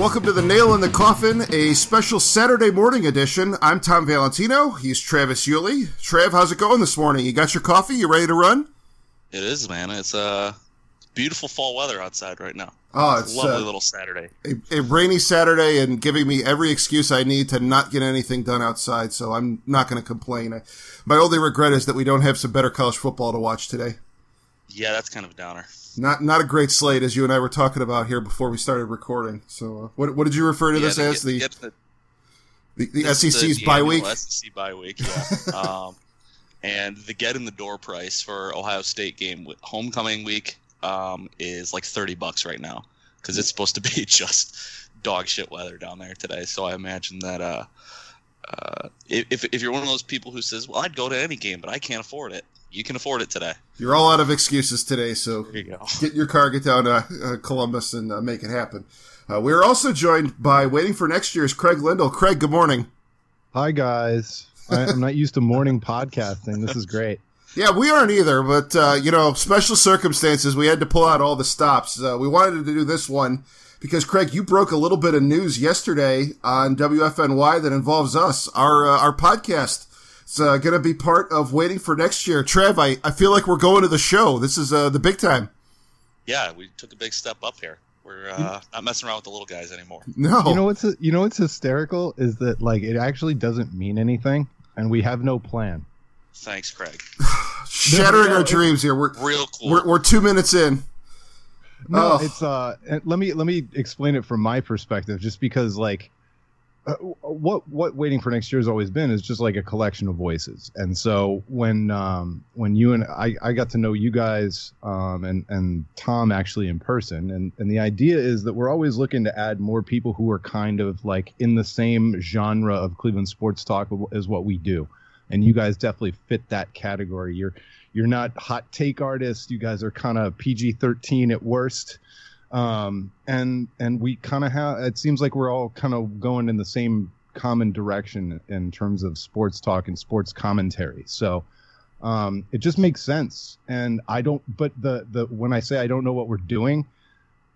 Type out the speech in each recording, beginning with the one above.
Welcome to the Nail in the Coffin, a special Saturday morning edition. I'm Tom Valentino. He's Travis Yulee. Trav, how's it going this morning? You got your coffee? You ready to run? It is, man. It's uh, beautiful fall weather outside right now. Oh, It's it's a lovely uh, little Saturday. a, a rainy Saturday and giving me every excuse I need to not get anything done outside, so I'm not going to complain. I, my only regret is that we don't have some better college football to watch today. Yeah, that's kind of a downer. Not not a great slate, as you and I were talking about here before we started recording. So, uh, what what did you refer to Yeah, this as? The get the- the, the SEC's the bye week. SEC bye week, yeah. um, and the get in the door price for Ohio State game with homecoming week um, is like thirty bucks right now because it's supposed to be just dog shit weather down there today. So I imagine that uh, uh, if if you're one of those people who says, "Well, I'd go to any game, but I can't afford it," you can afford it today. You're all out of excuses today, so you get your car, get down to uh, Columbus, and uh, make it happen. Uh, we're also joined by waiting for next year's Craig Lyndall. Craig, good morning. Hi guys. I, I'm not used to morning podcasting. This is great. Yeah, we aren't either, but uh, you know, special circumstances, we had to pull out all the stops. Uh, we wanted to do this one because Craig, you broke a little bit of news yesterday on WFNY that involves us, our uh, our podcast. It's uh, going to be part of waiting for next year. Trev, I, I feel like we're going to the show. This is uh, the big time. Yeah, we took a big step up here. We're uh, not messing around with the little guys anymore. No, You know what's you know what's hysterical is that like it actually doesn't mean anything, and we have no plan. Thanks, Craig. shattering No, our dreams here. We're Real cool. we're, we're two minutes in. No, Oh. it's uh. Let me let me explain it from my perspective, just because like. Uh, what what waiting for next year has always been is just like a collection of voices. And so when um when you and i i got to know you guys um and and tom actually in person and and the idea is that we're always looking to add more people who are kind of like in the same genre of cleveland sports talk as what we do. And you guys definitely fit that category. You're you're not hot take artists. You guys are kind of pg-13 at worst um, and and we kind of have it seems like we're all kind of going in the same common direction in terms of sports talk and sports commentary. So um, it just makes sense. And i don't but the the when i say i don't know what we're doing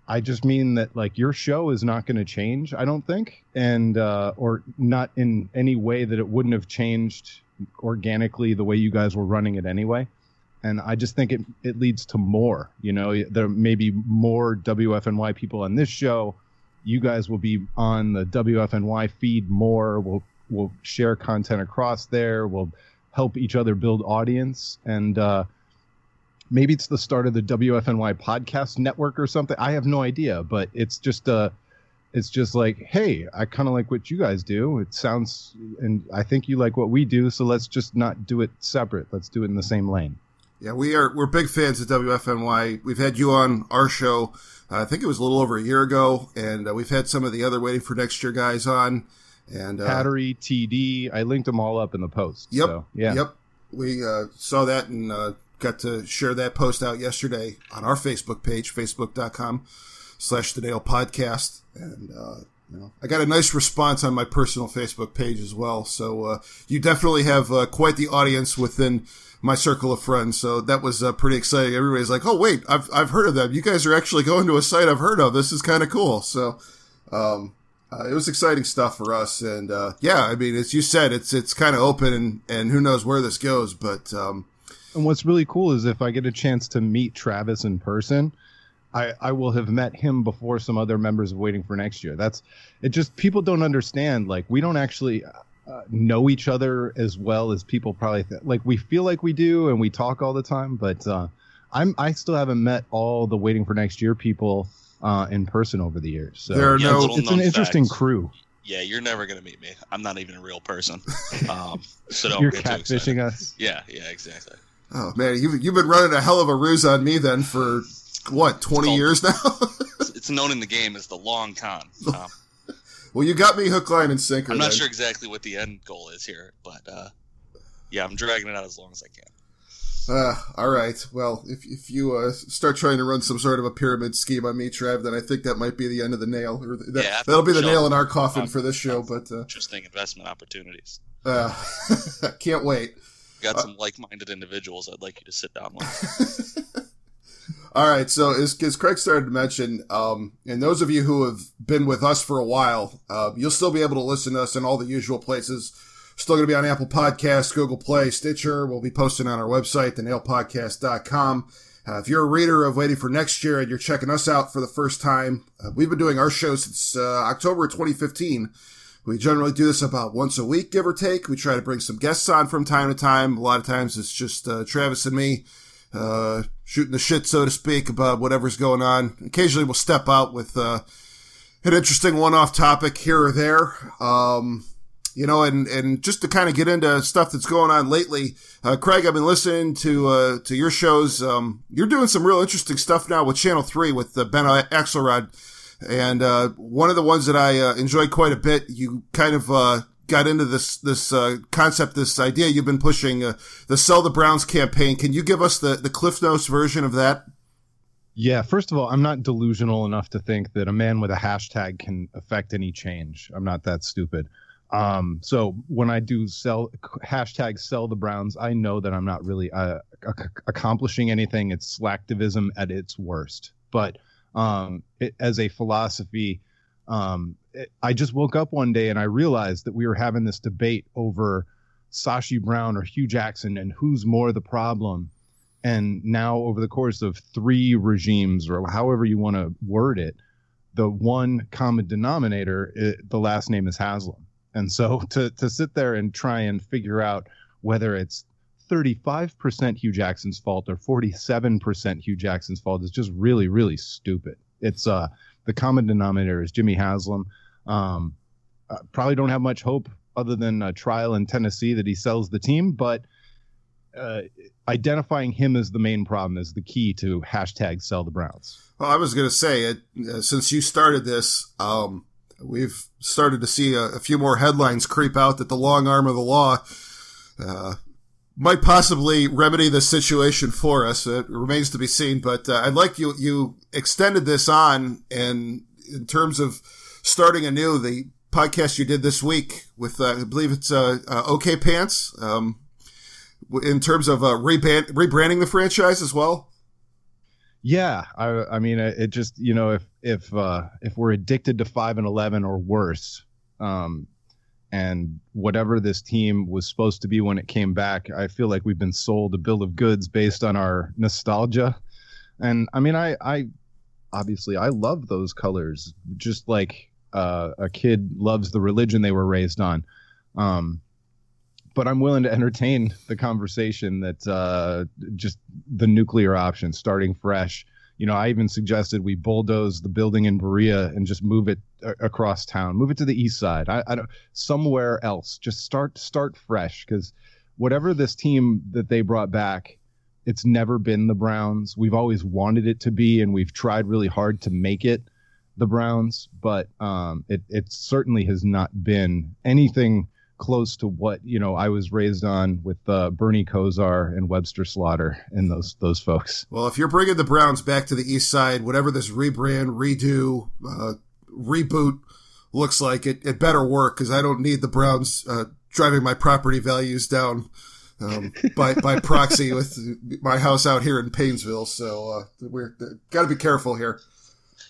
i just mean that like your show is not going to change i don't think. And uh, or not in any way that it wouldn't have changed organically the way you guys were running it anyway and I just think it it leads to more. You know, there may be more WFNY people on this show. You guys will be on the WFNY feed more. We'll we'll share content across there. We'll help each other build audience, and uh, maybe it's the start of the WFNY podcast network or something. I have no idea, but it's just uh it's just like, hey, I kind of like what you guys do. It sounds, and I think you like what we do. So let's just not do it separate. Let's do it in the same lane. Yeah, we are. We're big fans of WFNY. We've had you on our show. Uh, I think it was a little over a year ago, and uh, we've had some of the other waiting for next year guys on. And uh, Pattery, TD. I linked them all up in the post. Yep. So, yeah. Yep. We uh, saw that and uh, got to share that post out yesterday on our Facebook page, facebook.com slash the Nail Podcast. And, uh, you know, I got a nice response on my personal Facebook page as well. So uh, you definitely have uh, quite the audience within my circle of friends. So that was uh, pretty exciting. Everybody's like, oh, wait, I've, I've heard of them. You guys are actually going to a site I've heard of. This is kind of cool. So, um, uh, it was exciting stuff for us, and uh, yeah, I mean, as you said, it's it's kind of open, and, and who knows where this goes, but um, And what's really cool is if I get a chance to meet Travis in person, I, I will have met him before some other members of Waiting for Next Year. That's it. Just people don't understand. Like we don't actually uh, know each other as well as people probably th- like. We feel like we do, and we talk all the time. But uh, I'm I still haven't met all the Waiting for Next Year people uh, in person over the years. So There are Yeah, no- little it's an known interesting crew. Yeah, you're never gonna meet me. I'm not even a real person. Um, so don't You're get catfishing us. Yeah, yeah, exactly. oh man, you've you've been running a hell of a ruse on me then for what twenty called- years now. It's, it's known in the game as the long con. Um, well, you got me hook, line, and sinker. I'm not then. sure exactly what the end goal is here, but uh, yeah, I'm dragging it out as long as I can. Uh, all right. Well, if if you uh, start trying to run some sort of a pyramid scheme on me, Trev, then I think that might be the end of the nail. Or that, Yeah, that'll be the show- nail in our coffin for this show. But uh, Interesting investment opportunities. uh, can't wait. Got some like-minded individuals I'd like you to sit down with. All right. So as, as Craig started to mention, um, and those of you who have been with us for a while, uh, you'll still be able to listen to us in all the usual places. Still going to be on Apple Podcasts, Google Play, Stitcher. We'll be posting on our website, thenailpodcast.com. Uh, if you're a reader of Waiting for Next Year and you're checking us out for the first time, uh, we've been doing our show since uh, October 2015. We generally do this about once a week, give or take. We try to bring some guests on from time to time. A lot of times it's just uh, Travis and me uh, shooting the shit, so to speak, about whatever's going on. Occasionally we'll step out with uh, an interesting one-off topic here or there. Um, you know, and, and just to kind of get into stuff that's going on lately, uh, Craig, I've been listening to, uh, to your shows. Um, you're doing some real interesting stuff now with Channel 3 with uh, Ben Axelrod. And, uh, one of the ones that I, uh, enjoyed quite a bit, you kind of, uh, got into this, this, uh, concept, this idea you've been pushing, uh, the Sell the Browns campaign. Can you give us the, the Cliff Notes version of that? Yeah, first of all, I'm not delusional enough to think that a man with a hashtag can affect any change. I'm not that stupid. Um, so when I do sell hashtag sell the Browns, I know that I'm not really uh, ac- accomplishing anything. It's slacktivism at its worst. But um, it, as a philosophy, um, it, I just woke up one day and I realized that we were having this debate over Sashi Brown or Hue Jackson and who's more the problem. And now, over the course of three regimes, or however you want to word it, the one common denominator, it, the last name is Haslam. And so to, to sit there and try and figure out whether it's 35% Hue Jackson's fault or 47% Hue Jackson's fault is just really, really stupid. It's uh, the common denominator is Jimmy Haslam. Um, uh, probably don't have much hope other than a trial in Tennessee that he sells the team, but uh, identifying him as the main problem is the key to hashtag sell the Browns. Well, I was going to say it uh, since you started this. Um, we've started to see a, a, few more headlines creep out that the long arm of the law uh, might possibly remedy the situation for us. It remains to be seen, but uh, I'd like you you extended this on, and in terms of starting anew, the podcast you did this week with uh, I believe it's uh, OK Pants. Um, in terms of rebrand, rebranding the franchise as well. Yeah, I, I mean, it just you know, if if uh, if we're addicted to five and eleven or worse, um, and whatever this team was supposed to be when it came back, I feel like we've been sold a bill of goods based on our nostalgia. And I mean, I I obviously I love those colors, just like uh, a kid loves the religion they were raised on. Um, but I'm willing to entertain the conversation that uh, just the nuclear option, starting fresh. You know, I even suggested we bulldoze the building in Berea and just move it across town, move it to the east side. I, I don't somewhere else. Just start start fresh because whatever this team that they brought back, it's never been the Browns. We've always wanted it to be, and we've tried really hard to make it the Browns, but um, it it certainly has not been anything close to what you know I was raised on with uh, Bernie Kosar and Webster Slaughter and those those folks. Well, if you're bringing the Browns back to the East Side, whatever this rebrand, redo, uh, reboot looks like, it it better work because I don't need the Browns uh, driving my property values down um, by by proxy with my house out here in Painesville. So uh, we're got to be careful here.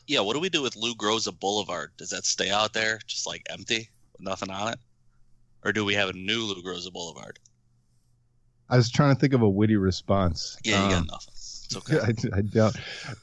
Yeah, what do we do with Lou Groza Boulevard? Does that stay out there just like empty with nothing on it? or do we have a new Lou Groza Boulevard? I was trying to think of a witty response. Yeah, you um, got nothing. It's okay. I, I doubt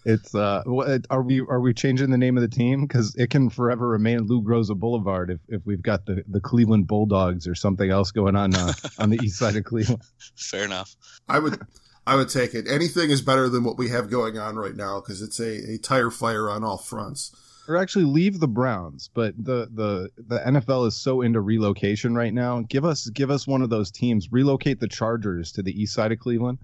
it's. Uh, are we are we changing the name of the team because it can forever remain Lou Groza Boulevard if, if we've got the, the Cleveland Bulldogs or something else going on uh, on the east side of Cleveland. Fair enough. I would. I would take it. Anything is better than what we have going on right now because it's a, a tire fire on all fronts or actually leave the Browns. But the the the NFL is so into relocation right now. Give us give us one of those teams. Relocate the Chargers to the east side of Cleveland,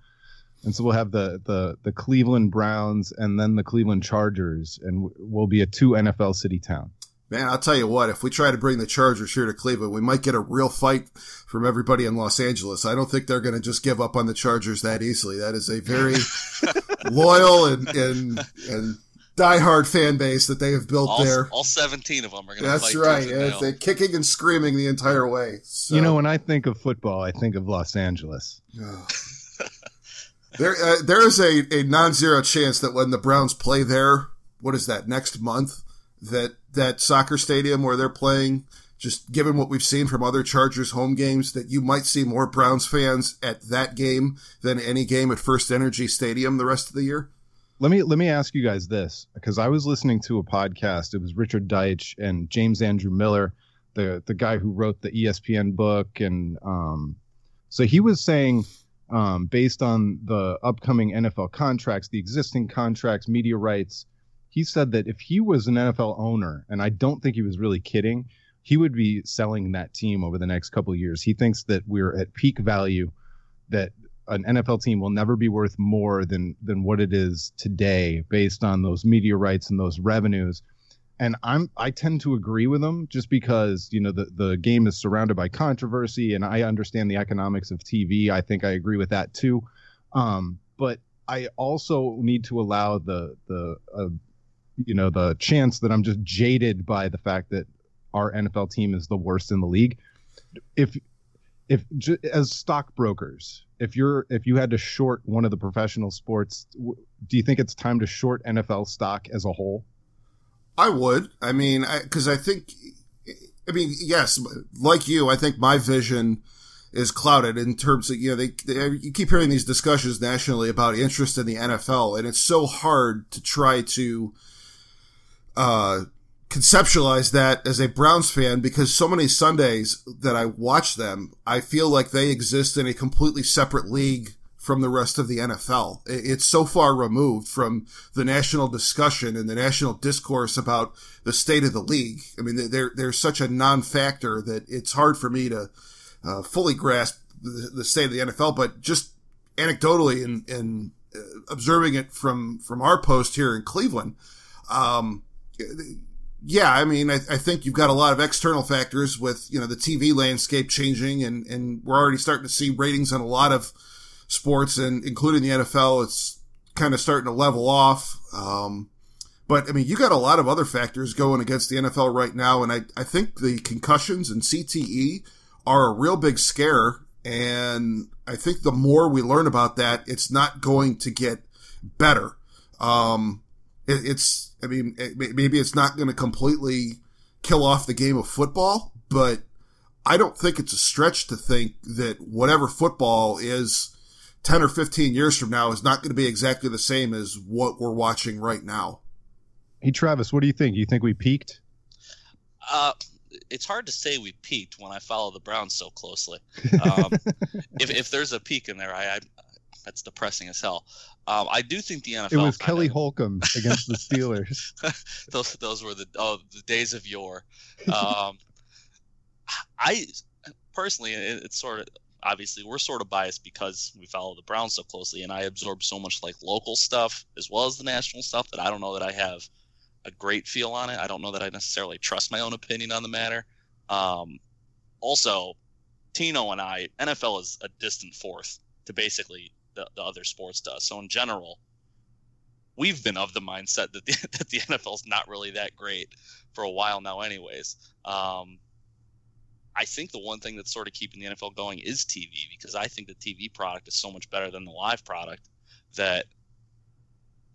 and so we'll have the the the Cleveland Browns and then the Cleveland Chargers, and we'll be a two NFL city town. Man, I'll tell you what, if we try to bring the Chargers here to Cleveland, we might get a real fight from everybody in Los Angeles. I don't think they're going to just give up on the Chargers that easily. That is a very loyal and, and, and diehard fan base that they have built all, there. All 17 of them are going to That's fight right. and Yeah, they're kicking and screaming the entire way. So, You know, when I think of football, I think of Los Angeles. There, uh, there is a, a non-zero chance that when the Browns play there, what is that next month? That that soccer stadium where they're playing, just given what we've seen from other Chargers home games, that you might see more Browns fans at that game than any game at FirstEnergy Stadium the rest of the year. Let me let me ask you guys this because I was listening to a podcast. It was Richard Deitch and James Andrew Miller, the the guy who wrote the ESPN book, and um, so he was saying, um, based on the upcoming NFL contracts, the existing contracts, media rights, he said that if he was an NFL owner, and I don't think he was really kidding, he would be selling that team over the next couple of years. He thinks that we're at peak value, that an NFL team will never be worth more than than what it is today based on those media rights and those revenues. And I'm I tend to agree with him just because you know the the game is surrounded by controversy and I understand the economics of TV. I think I agree with that too. Um, but I also need to allow the the uh, you know the chance that I'm just jaded by the fact that our NFL team is the worst in the league. If if as stockbrokers, if you're if you had to short one of the professional sports, do you think it's time to short NFL stock as a whole? I would. I mean, because I, think, I mean, yes, like you, I think my vision is clouded in terms of you know they, they you keep hearing these discussions nationally about interest in the NFL, and it's so hard to try to uh, conceptualize that as a Browns fan because so many Sundays that I watch them, I feel like they exist in a completely separate league from the rest of the NFL. It's so far removed from the national discussion and the national discourse about the state of the league. I mean, they're, they're such a non-factor that it's hard for me to uh, fully grasp the, the, state of the NFL, but just anecdotally and, and uh, observing it from, from our post here in Cleveland, um, yeah, I mean, I, I, think you've got a lot of external factors with, you know, the TV landscape changing and, and we're already starting to see ratings on a lot of sports and including the NFL. It's kind of starting to level off. Um, but I mean, you got a lot of other factors going against the NFL right now. And I, I think the concussions and CTE are a real big scare. And I think the more we learn about that, it's not going to get better. Um, it, it's, I mean, it, maybe it's not going to completely kill off the game of football, but I don't think it's a stretch to think that whatever football is 10 or 15 years from now is not going to be exactly the same as what we're watching right now. Hey, Travis, what do you think? You think we peaked? Uh, it's hard to say we peaked when I follow the Browns so closely. Um, if, if there's a peak in there, I, I that's depressing as hell. Um, I do think the NFL. It was Kelly Holcomb against the Steelers. those those were the oh the days of yore. Um, I personally, it, it's sort of obviously we're sort of biased because we follow the Browns so closely, and I absorb so much like local stuff as well as the national stuff that I don't know that I have a great feel on it. I don't know that I necessarily trust my own opinion on the matter. Um, also, Tino and I, NFL is a distant fourth to basically the, the other sports does. So in general, we've been of the mindset that the, that the NFL is not really that great for a while now, anyways. Um, I think the one thing that's sort of keeping the NFL going is TV because I think the TV product is so much better than the live product that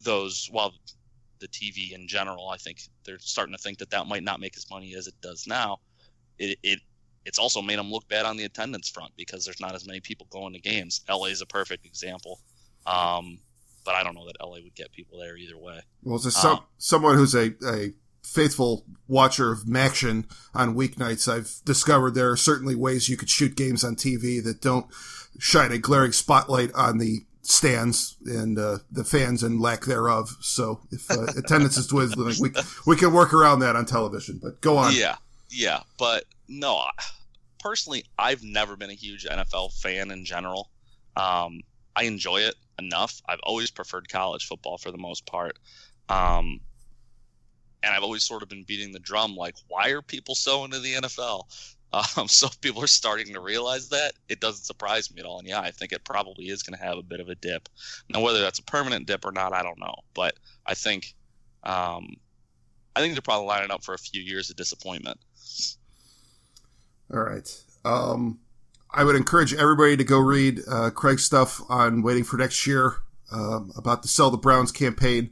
those, while the TV in general, I think they're starting to think that that might not make as money as it does now. It, it it's also made them look bad on the attendance front because there's not as many people going to games. LA is a perfect example. Um, but I don't know that LA would get people there either way. Well, as some, um, someone who's a, a faithful watcher of MACtion on weeknights, I've discovered there are certainly ways you could shoot games on TV that don't shine a glaring spotlight on the stands and uh, the fans and lack thereof. So if uh, attendance is dwindling, we we can work around that on television. But go on. Yeah, yeah, but no, personally, I've never been a huge NFL fan in general. Um, I enjoy it enough. I've always preferred college football for the most part. Um, and I've always sort of been beating the drum like, why are people so into the NFL? Um, so people are starting to realize that, it doesn't surprise me at all. And yeah, I think it probably is going to have a bit of a dip. Now, whether that's a permanent dip or not, I don't know. But I think, um, I think they're probably lining up for a few years of disappointment. All right. Um, I would encourage everybody to go read uh, Craig's stuff on waiting for next year um, about the Sell the Browns campaign.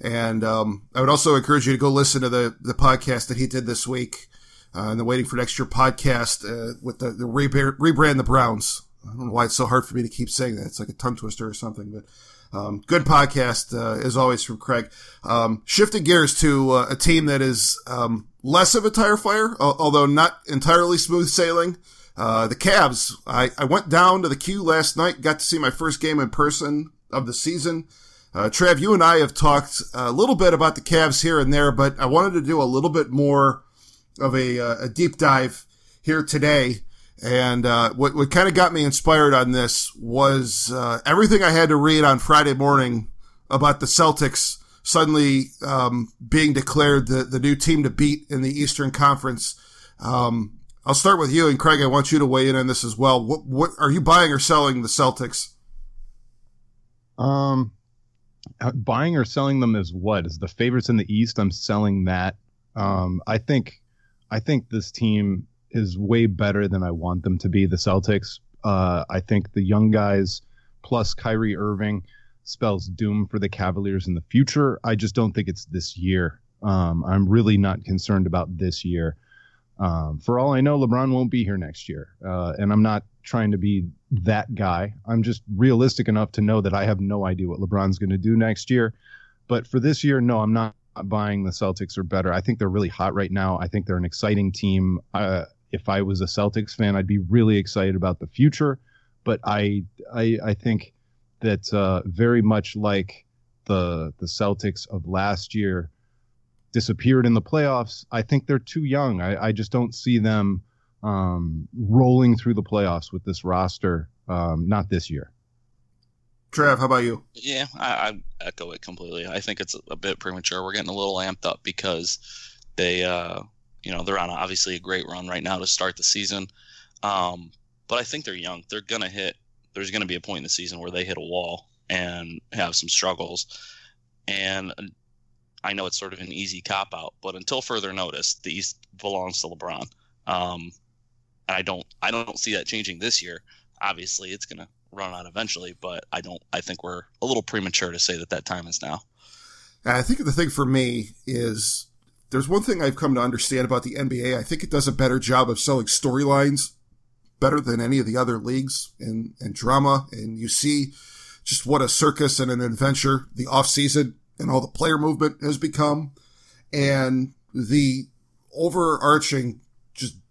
And um, I would also encourage you to go listen to the, the podcast that he did this week uh, and the Waiting for Next Year podcast uh, with the, the rebrand, rebrand the Browns. I don't know why it's so hard for me to keep saying that. It's like a tongue twister or something, but um, good podcast uh, as always from Craig. Um, shifting gears to uh, a team that is um, less of a tire fire, although not entirely smooth sailing. Uh, the Cavs. I, I went down to the queue last night, got to see my first game in person of the season. Uh, Trav, you and I have talked a little bit about the Cavs here and there, but I wanted to do a little bit more of a, uh, a deep dive here today. And uh, what what kind of got me inspired on this was uh, everything I had to read on Friday morning about the Celtics suddenly um, being declared the, the new team to beat in the Eastern Conference. Um, I'll start with you and Craig. I want you to weigh in on this as well. What what are you buying or selling the Celtics? Um, buying or selling them is what is the favorites in the East. I'm selling that. Um, I think I think this team is way better than I want them to be. The Celtics. Uh, I think the young guys plus Kyrie Irving spells doom for the Cavaliers in the future. I just don't think it's this year. Um, I'm really not concerned about this year. Um, for all I know, LeBron won't be here next year, uh, and I'm not trying to be that guy. I'm just realistic enough to know that I have no idea what LeBron's going to do next year. But for this year, no, I'm not buying the Celtics are better. I think they're really hot right now. I think they're an exciting team. Uh, if I was a Celtics fan, I'd be really excited about the future. But I I, I think that uh, very much like the the Celtics of last year disappeared in the playoffs. I think they're too young. I, I just don't see them um, rolling through the playoffs with this roster. Um, not this year. Trav, how about you? Yeah, I, I, echo it completely. I think it's a bit premature. We're getting a little amped up because they, uh, you know, they're on obviously a great run right now to start the season. Um, but I think they're young. They're gonna hit. There's gonna be a point in the season where they hit a wall and have some struggles. And I know it's sort of an easy cop out, but until further notice, the East belongs to LeBron. Um, and I don't, I don't see that changing this year. Obviously, it's gonna run out eventually, but I don't. I think we're a little premature to say that that time is now. I think the thing for me is there's one thing I've come to understand about the NBA. I think it does a better job of selling storylines better than any of the other leagues and, and drama. And you see just what a circus and an adventure the off season and all the player movement has become. And the overarching,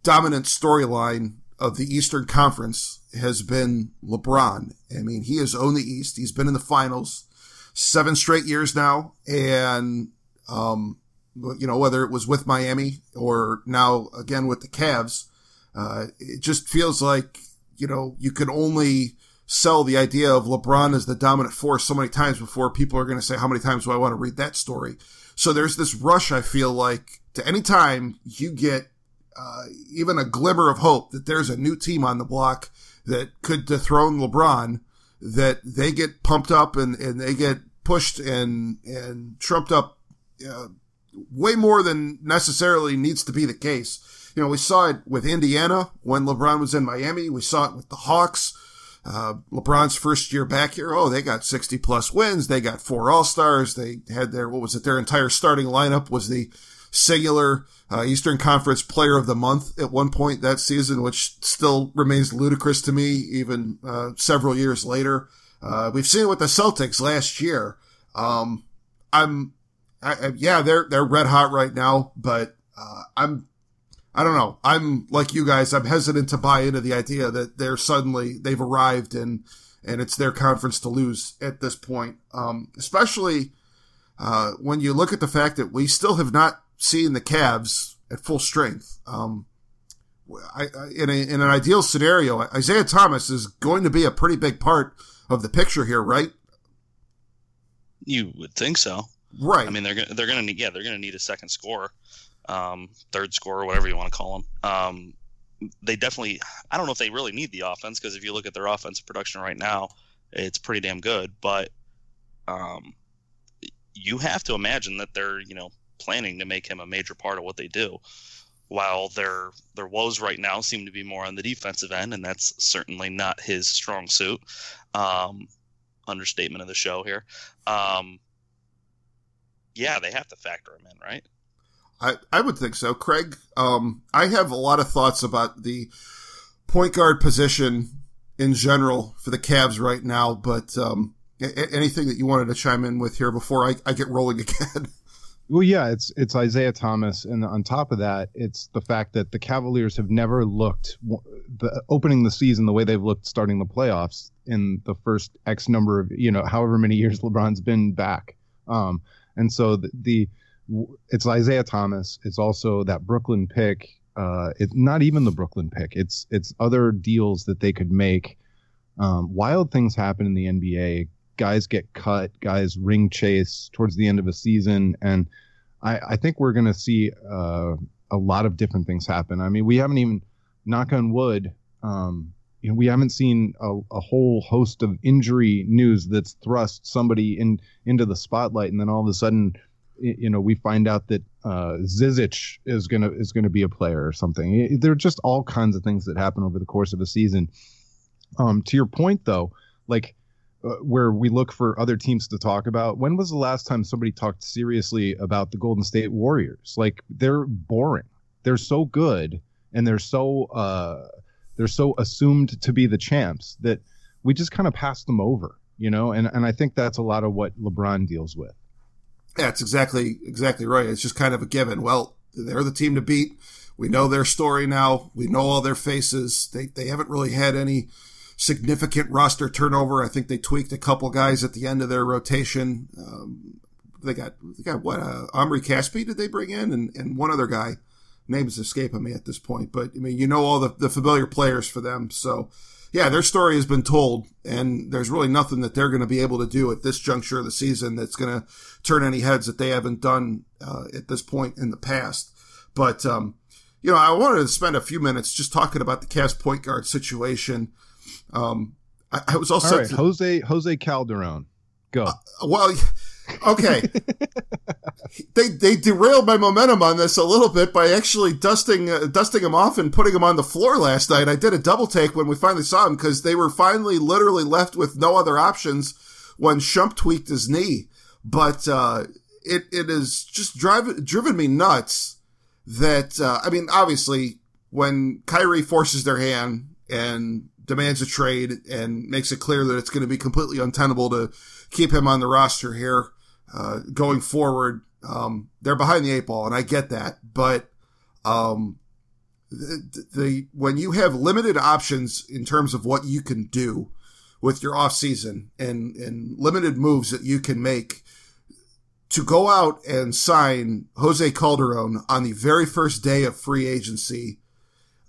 dominant storyline of the Eastern Conference has been LeBron. I mean, he has owned the East. He's been in the finals seven straight years now. And, um, you know, whether it was with Miami or now again with the Cavs, uh, it just feels like, you know, you can only sell the idea of LeBron as the dominant force so many times before people are going to say, how many times do I want to read that story? So there's this rush, I feel like, to any time you get uh, even a glimmer of hope that there's a new team on the block that could dethrone LeBron, that they get pumped up and, and they get pushed and, and trumped up uh, way more than necessarily needs to be the case. You know, we saw it with Indiana when LeBron was in Miami. We saw it with the Hawks. Uh, LeBron's first year back here. Oh, they got 60 plus wins. They got four All Stars. They had their, what was it? Their entire starting lineup was the singular uh, Eastern Conference Player of the Month at one point that season, which still remains ludicrous to me even uh, several years later. Uh, we've seen it with the Celtics last year. Um, I'm, I, I, yeah, they're they're red hot right now, but uh, I'm, I don't know. I'm like you guys. I'm hesitant to buy into the idea that they're suddenly they've arrived and and it's their conference to lose at this point. Um, especially uh, when you look at the fact that we still have not seeing the Cavs at full strength. Um, I, I, in, a, in an ideal scenario, Isaiah Thomas is going to be a pretty big part of the picture here, right? You would think so. Right. I mean, they're they're gonna need yeah they're gonna need a second score, um, third score, whatever you want to call them. Um, they definitely I don't know if they really need the offense because if you look at their offensive production right now, it's pretty damn good. But um, you have to imagine that they're you know planning to make him a major part of what they do. While their their woes right now seem to be more on the defensive end, and that's certainly not his strong suit. Um, understatement of the show here. Um, yeah, they have to factor him in, right? I, I would think so. Craig, um, I have a lot of thoughts about the point guard position in general for the Cavs right now, but um, anything that you wanted to chime in with here before I, I get rolling again? Well, yeah, it's it's Isaiah Thomas, and on top of that, it's the fact that the Cavaliers have never looked the opening the season the way they've looked starting the playoffs in the first X number of you know however many years LeBron's been back. Um, and so the, the it's Isaiah Thomas. It's also that Brooklyn pick. Uh, it's not even the Brooklyn pick. It's it's other deals that they could make. Um, wild things happen in the NBA. Guys get cut. Guys ring chase towards the end of a season, and I, I think we're going to see uh, a lot of different things happen. I mean, we haven't even knock on wood. Um, you know, we haven't seen a, a, whole host of injury news that's thrust somebody in into the spotlight, and then all of a sudden, you know, we find out that uh, Zizic is gonna is gonna be a player or something. There are just all kinds of things that happen over the course of a season. Um, to your point, though, like uh, where we look for other teams to talk about. When was the last time somebody talked seriously about the Golden State Warriors? Like they're boring. They're so good, and they're so uh, they're so assumed to be the champs that we just kind of pass them over, you know. And and I think that's a lot of what LeBron deals with. That's exactly exactly right. It's just kind of a given. Well, they're the team to beat. We know their story now. We know all their faces. They they haven't really had any significant roster turnover. I think they tweaked a couple guys at the end of their rotation. Um, they got they got what uh, Omri Casspi did they bring in and, and one other guy names escaping me at this point, but I mean, you know, all the, the familiar players for them. So yeah, their story has been told and there's really nothing that they're going to be able to do at this juncture of the season that's going to turn any heads that they haven't done uh, at this point in the past. But, um, you know, I wanted to spend a few minutes just talking about the Cavs point guard situation. Um, I, I was also right, Jose Jose Calderon. Go. Uh, well, Okay. they they derailed my momentum on this a little bit by actually dusting uh, dusting him off and putting him on the floor last night. I did a double take when we finally saw him because they were finally literally left with no other options when Shump tweaked his knee. But uh, it it is just drive, driven me nuts that uh, I mean obviously when Kyrie forces their hand and demands a trade and makes it clear that it's going to be completely untenable to keep him on the roster here uh, going forward. Um, they're behind the eight ball, and I get that, but um, the, the when you have limited options in terms of what you can do with your off season and and limited moves that you can make to go out and sign Jose Calderon on the very first day of free agency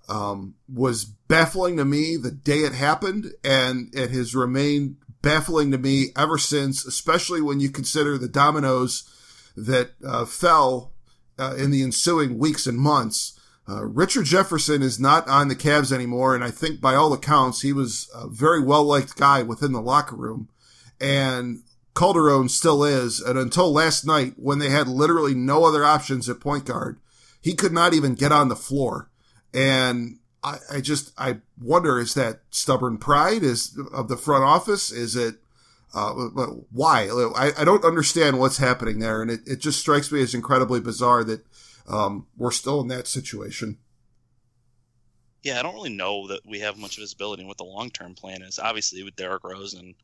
um, was baffling to me the day it happened, and it has remained baffling to me ever since, especially when you consider the dominoes that uh, fell uh, in the ensuing weeks and months. Uh, Richard Jefferson is not on the Cavs anymore, and I think by all accounts he was a very well liked guy within the locker room, and Calderon still is. And until last night, when they had literally no other options at point guard, he could not even get on the floor. And I, I just I wonder is that stubborn pride is of the front office? Is it uh, why? I, I don't understand what's happening there, and it, it just strikes me as incredibly bizarre that um, we're still in that situation. Yeah, I don't really know that we have much visibility in what the long term plan is. Obviously, with Derrick Rose and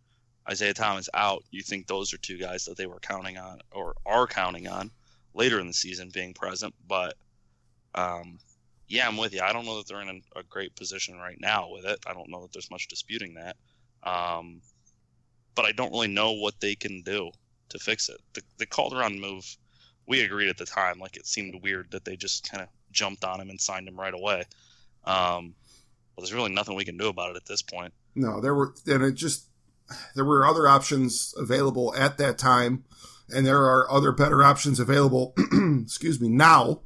Isaiah Thomas out, you think those are two guys that they were counting on or are counting on later in the season being present, but um, yeah, I'm with you. I don't know that they're in a, a, great position right now with it. I don't know that there's much disputing that. Um, but I don't really know what they can do to fix it. The, the Calderon move, we agreed at the time, like it seemed weird that they just kind of jumped on him and signed him right away. Um, but there's really nothing we can do about it at this point. No, there were, and it just, there were other options available at that time and there are other better options available. excuse me now.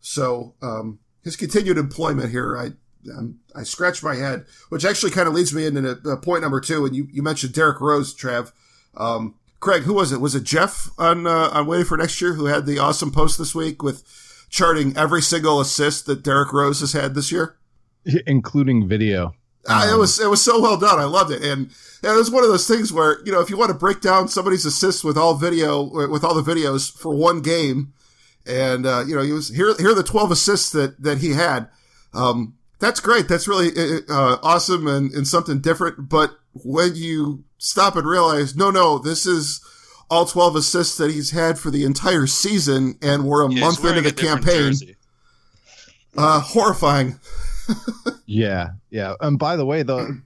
So um, his continued employment here, I um, I scratch my head, which actually kind of leads me into uh, point number two. And you, you mentioned Derrick Rose, Trav. Um, Craig, who was it? Was it Jeff on uh, on Waiting for Next Year who had the awesome post this week with charting every single assist that Derrick Rose has had this year, including video? Uh, it was it was so well done. I loved it, and, and it was one of those things where you know if you want to break down somebody's assists with all video with all the videos for one game, and uh, you know he was here here are the twelve assists that that he had. Um, that's great. That's really uh, uh, awesome and, and something different. But when you stop and realize, no, no, this is all 12 assists that he's had for the entire season, and we're a Yeah, month into the different campaign. Uh, horrifying. Yeah, yeah. And by the way, the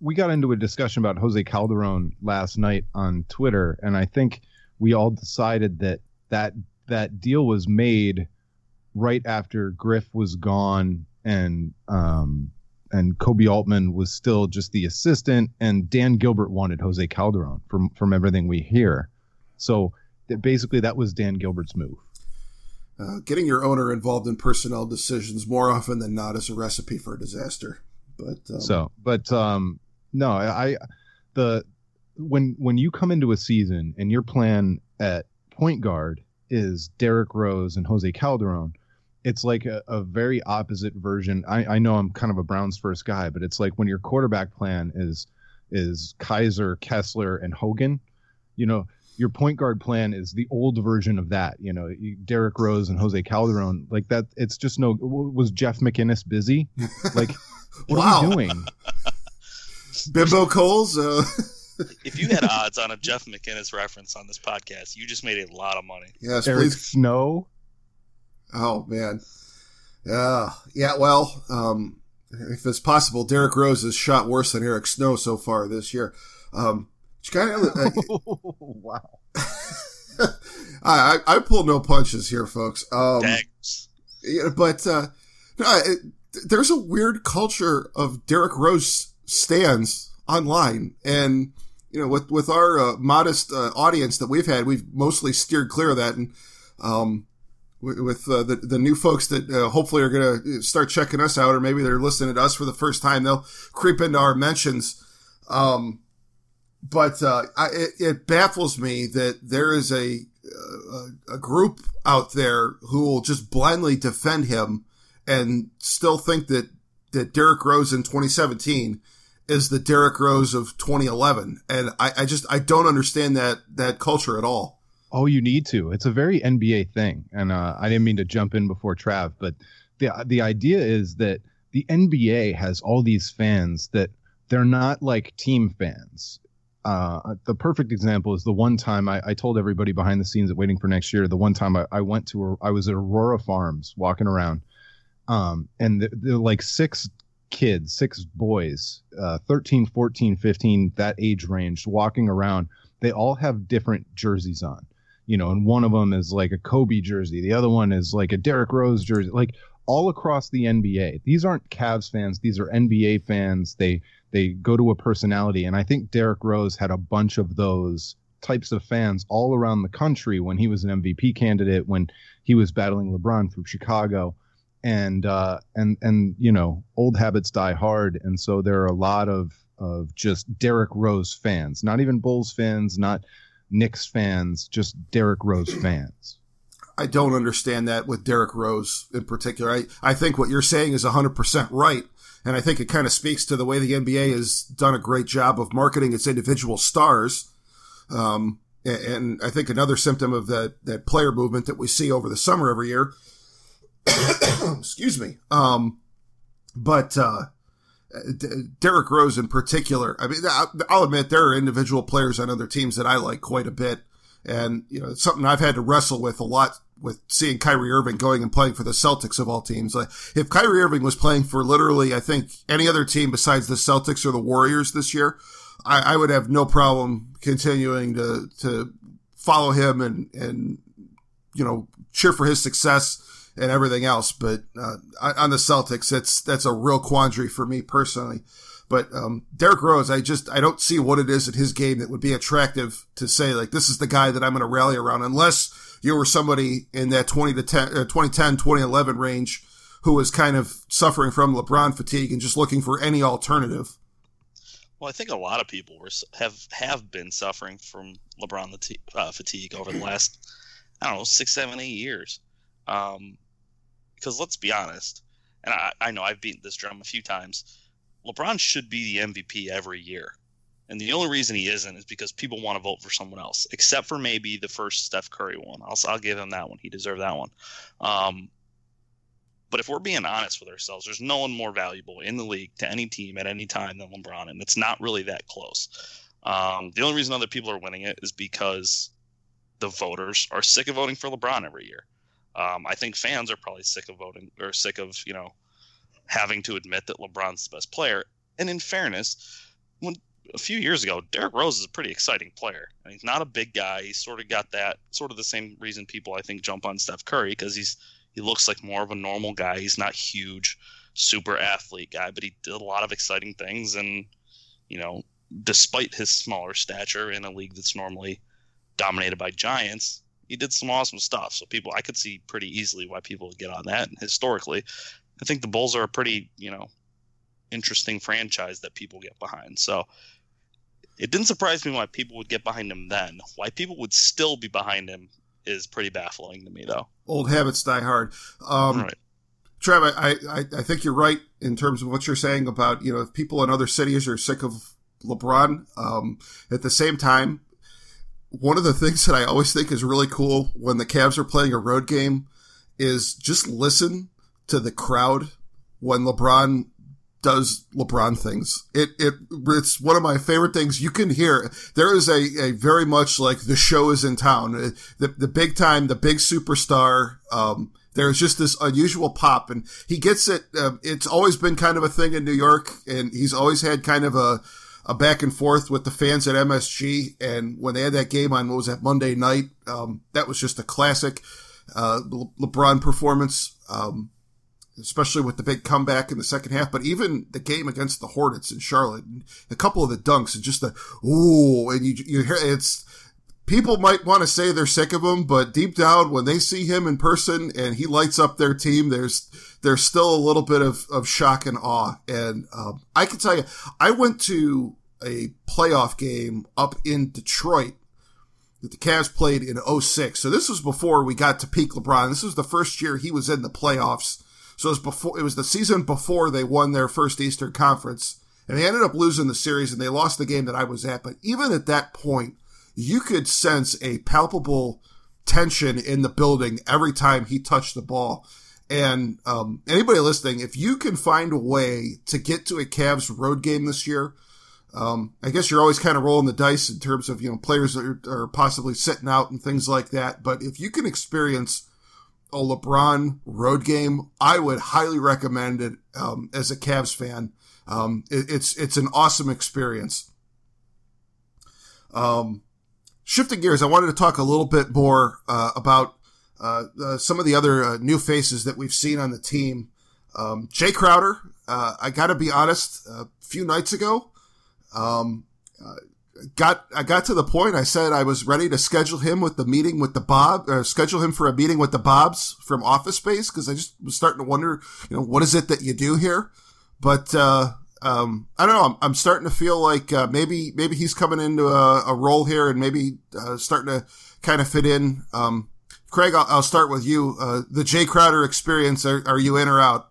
we got into a discussion about Jose Calderon last night on Twitter, and I think we all decided that that that deal was made right after Griff was gone and um and Koby Altman was still just the assistant, and Dan Gilbert wanted Jose Calderon from from everything we hear. So that basically that was Dan Gilbert's move. Uh, getting your owner involved in personnel decisions more often than not is a recipe for a disaster. But um, So, but um, no, I the when when you come into a season and your plan at point guard is Derrick Rose and Jose Calderon, it's like a, a very opposite version. I, I know I'm kind of a Browns first guy, but it's like when your quarterback plan is is Kizer, Kessler, and Hogan. You know, your point guard plan is the old version of that. You know, Derrick Rose and Jose Calderon, like that. It's just no. Was Jeff McInnis busy? Like, what Wow. are we doing? Bimbo Coles, uh, If you had odds on a Jeff McInnis reference on this podcast, you just made a lot of money. yes, Eric please. Snow. Oh man, yeah, yeah. Well, um, if it's possible, Derrick Rose has shot worse than Eric Snow so far this year. Um, kind of, uh, wow. I, I I pull no punches here, folks. Um, Daggers. Yeah, but uh, no, it, there's a weird culture of Derrick Rose stands online, and you know, with with our uh, modest uh, audience that we've had, we've mostly steered clear of that, and um, with, uh, the the new folks that uh, hopefully are going to start checking us out, or maybe they're listening to us for the first time, they'll creep into our mentions. Um, but uh, I, it, it baffles me that there is a, a a group out there who will just blindly defend him and still think that that Derrick Rose in 2017 is the Derrick Rose of 2011, and I, I just I don't understand that that culture at all. Oh, you need to. It's a very NBA thing, and uh, I didn't mean to jump in before Trav, but the the idea is that the NBA has all these fans that they're not like team fans. Uh, the perfect example is the one time I, I told everybody behind the scenes at Waiting for Next Year. The one time I, I went to, I was at Aurora Farms walking around, um, and there were like six kids, six boys, uh, 13, 14, 15, that age range, walking around. They all have different jerseys on you know, and one of them is like a Kobe jersey, the other one is like a Derrick Rose jersey, like all across the NBA. These aren't Cavs fans; these are NBA fans. They they go to a personality, and I think Derrick Rose had a bunch of those types of fans all around the country when he was an MVP candidate, when he was battling LeBron from Chicago, and uh, and and you know, old habits die hard, and so there are a lot of of just Derrick Rose fans, not even Bulls fans, not Knicks fans, just Derrick Rose fans. I don't understand that with Derrick Rose in particular. I, I think what you're saying is 100% right. And I think it kind of speaks to the way the NBA has done a great job of marketing its individual stars. Um, and, and I think another symptom of that, that player movement that we see over the summer every year. excuse me. Um, but, uh, D- Derrick Rose in particular. I mean, I- I'll admit there are individual players on other teams that I like quite a bit. And, you know, it's something I've had to wrestle with a lot with seeing Kyrie Irving going and playing for the Celtics of all teams. Like, if Kyrie Irving was playing for literally, I think, any other team besides the Celtics or the Warriors this year, I, I would have no problem continuing to, to follow him and, and, you know, cheer for his success and everything else. But, uh, on the Celtics, that's, that's a real quandary for me personally. But um, Derrick Rose, I just I don't see what it is in his game that would be attractive to say like this is the guy that I'm going to rally around, unless you were somebody in that 20 to 10, uh, 2010, 2011 range who was kind of suffering from LeBron fatigue and just looking for any alternative. Well, I think a lot of people were have have been suffering from LeBron uh, fatigue over the last I don't know six, seven, eight years. Um, because let's be honest, and I, I know I've beaten this drum a few times. LeBron should be the MVP every year. And the only reason he isn't is because people want to vote for someone else, except for maybe the first Steph Curry one. I'll, I'll give him that one. He deserved that one. Um, but if we're being honest with ourselves, there's no one more valuable in the league to any team at any time than LeBron, and it's not really that close. Um, the only reason other people are winning it is because the voters are sick of voting for LeBron every year. Um, I think fans are probably sick of voting or sick of you know having to admit that LeBron's the best player. And in fairness, when a few years ago, Derrick Rose is a pretty exciting player. And he's not a big guy. He's sort of got that sort of the same reason people I think jump on Steph Curry because he's he looks like more of a normal guy. He's not huge, super athlete guy, but he did a lot of exciting things. And you know, despite his smaller stature in a league that's normally dominated by giants, he did some awesome stuff. So people, I could see pretty easily why people would get on that. And historically, I think the Bulls are a pretty, you know, interesting franchise that people get behind. So it didn't surprise me why people would get behind him then. Why people would still be behind him is pretty baffling to me, though. Old habits die hard. Um, right. Trev, I, I, I think you're right in terms of what you're saying about, you know, if people in other cities are sick of LeBron. Um, at the same time, one of the things that I always think is really cool when the Cavs are playing a road game is just listen to the crowd when LeBron does LeBron things. It, it, it's one of my favorite things. You can hear there is a, a very much like the show is in town. Uh, the, the big time, the big superstar, um, there's just this unusual pop and he gets it. Uh, it's always been kind of a thing in New York and he's always had kind of a, a back and forth with the fans at MSG. And when they had that game on, what was that, Monday night? Um, that was just a classic, uh, Le- LeBron performance. Um, especially with the big comeback in the second half, but even the game against the Hornets in Charlotte, a couple of the dunks and just the, ooh, and you, you hear it's, people might want to say they're sick of him, but deep down, when they see him in person and he lights up their team, there's, there's still a little bit of, of shock and awe. And, um, I can tell you, I went to a playoff game up in Detroit that the Cavs played in 06. So this was before we got to peak LeBron. This was the first year he was in the playoffs. So it was before, it was the season before they won their first Eastern Conference. And they ended up losing the series and they lost the game that I was at. But even at that point, you could sense a palpable tension in the building every time he touched the ball. And um, anybody listening, if you can find a way to get to a Cavs road game this year, um, I guess you're always kind of rolling the dice in terms of, you know, players that are, are, possibly sitting out and things like that. But if you can experience a LeBron road game, I would highly recommend it um, as a Cavs fan. Um, it, it's it's an awesome experience. Um, shifting gears, I wanted to talk a little bit more uh, about uh, uh, some of the other uh, new faces that we've seen on the team. Um, Jae Crowder, uh, I got to be honest, a few nights ago, um, uh, got I got to the point. I said I was ready to schedule him with the meeting with the Bob, or schedule him for a meeting with the Bobs from Office Space because I just was starting to wonder, you know, what is it that you do here? But uh, um, I don't know. I'm, I'm, starting to feel like uh, maybe maybe he's coming into a, a role here and maybe uh, starting to kind of fit in. Um, Craig, I'll, I'll, start with you. Uh, the Jae Crowder experience. Are, are you in or out?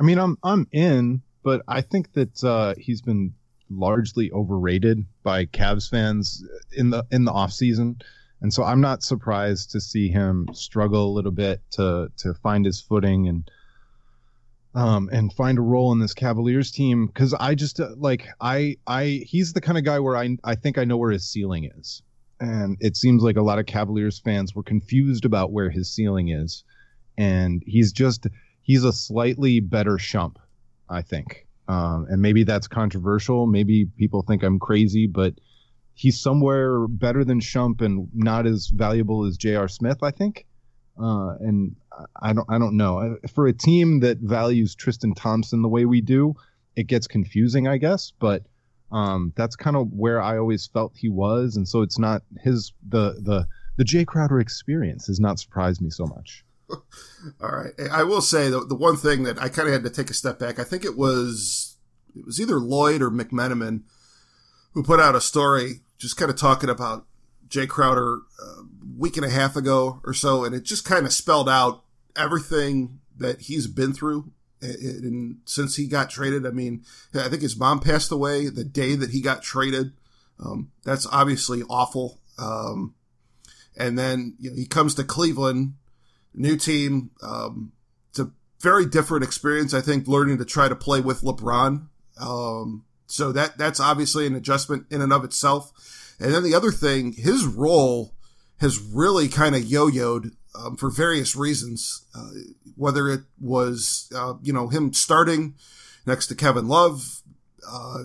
I mean, I'm I'm in, but I think that uh, he's been largely overrated by Cavs fans in the in the off season. And so I'm not surprised to see him struggle a little bit to to find his footing and um and find a role in this Cavaliers team cuz I just uh, like I I he's the kind of guy where I I think I know where his ceiling is. And it seems like a lot of Cavaliers fans were confused about where his ceiling is. And he's just he's a slightly better shump, I think. Um, and maybe that's controversial. Maybe people think I'm crazy, but he's somewhere better than Shump and not as valuable as J.R. Smith, I think. Uh, and I don't, I don't know. For a team that values Tristan Thompson the way we do, it gets confusing, I guess. But um, that's kind of where I always felt he was, and so it's not his the the the Jae Crowder experience has not surprised me so much. All right, I will say the the one thing that I kind of had to take a step back. I think it was it was either Lloyd or McMenamin who put out a story just kind of talking about Jae Crowder uh, week and a half ago or so, and it just kind of spelled out everything that he's been through and since he got traded. I mean, I think his mom passed away the day that he got traded. Um, that's obviously awful. Um, and then you know, he comes to Cleveland, new team. Um, it's a very different experience, I think, learning to try to play with LeBron. Um, so that that's obviously an adjustment in and of itself. And then the other thing, his role has really kind of yo-yoed um, for various reasons. Uh, whether it was uh, you know him starting next to Kevin Love uh,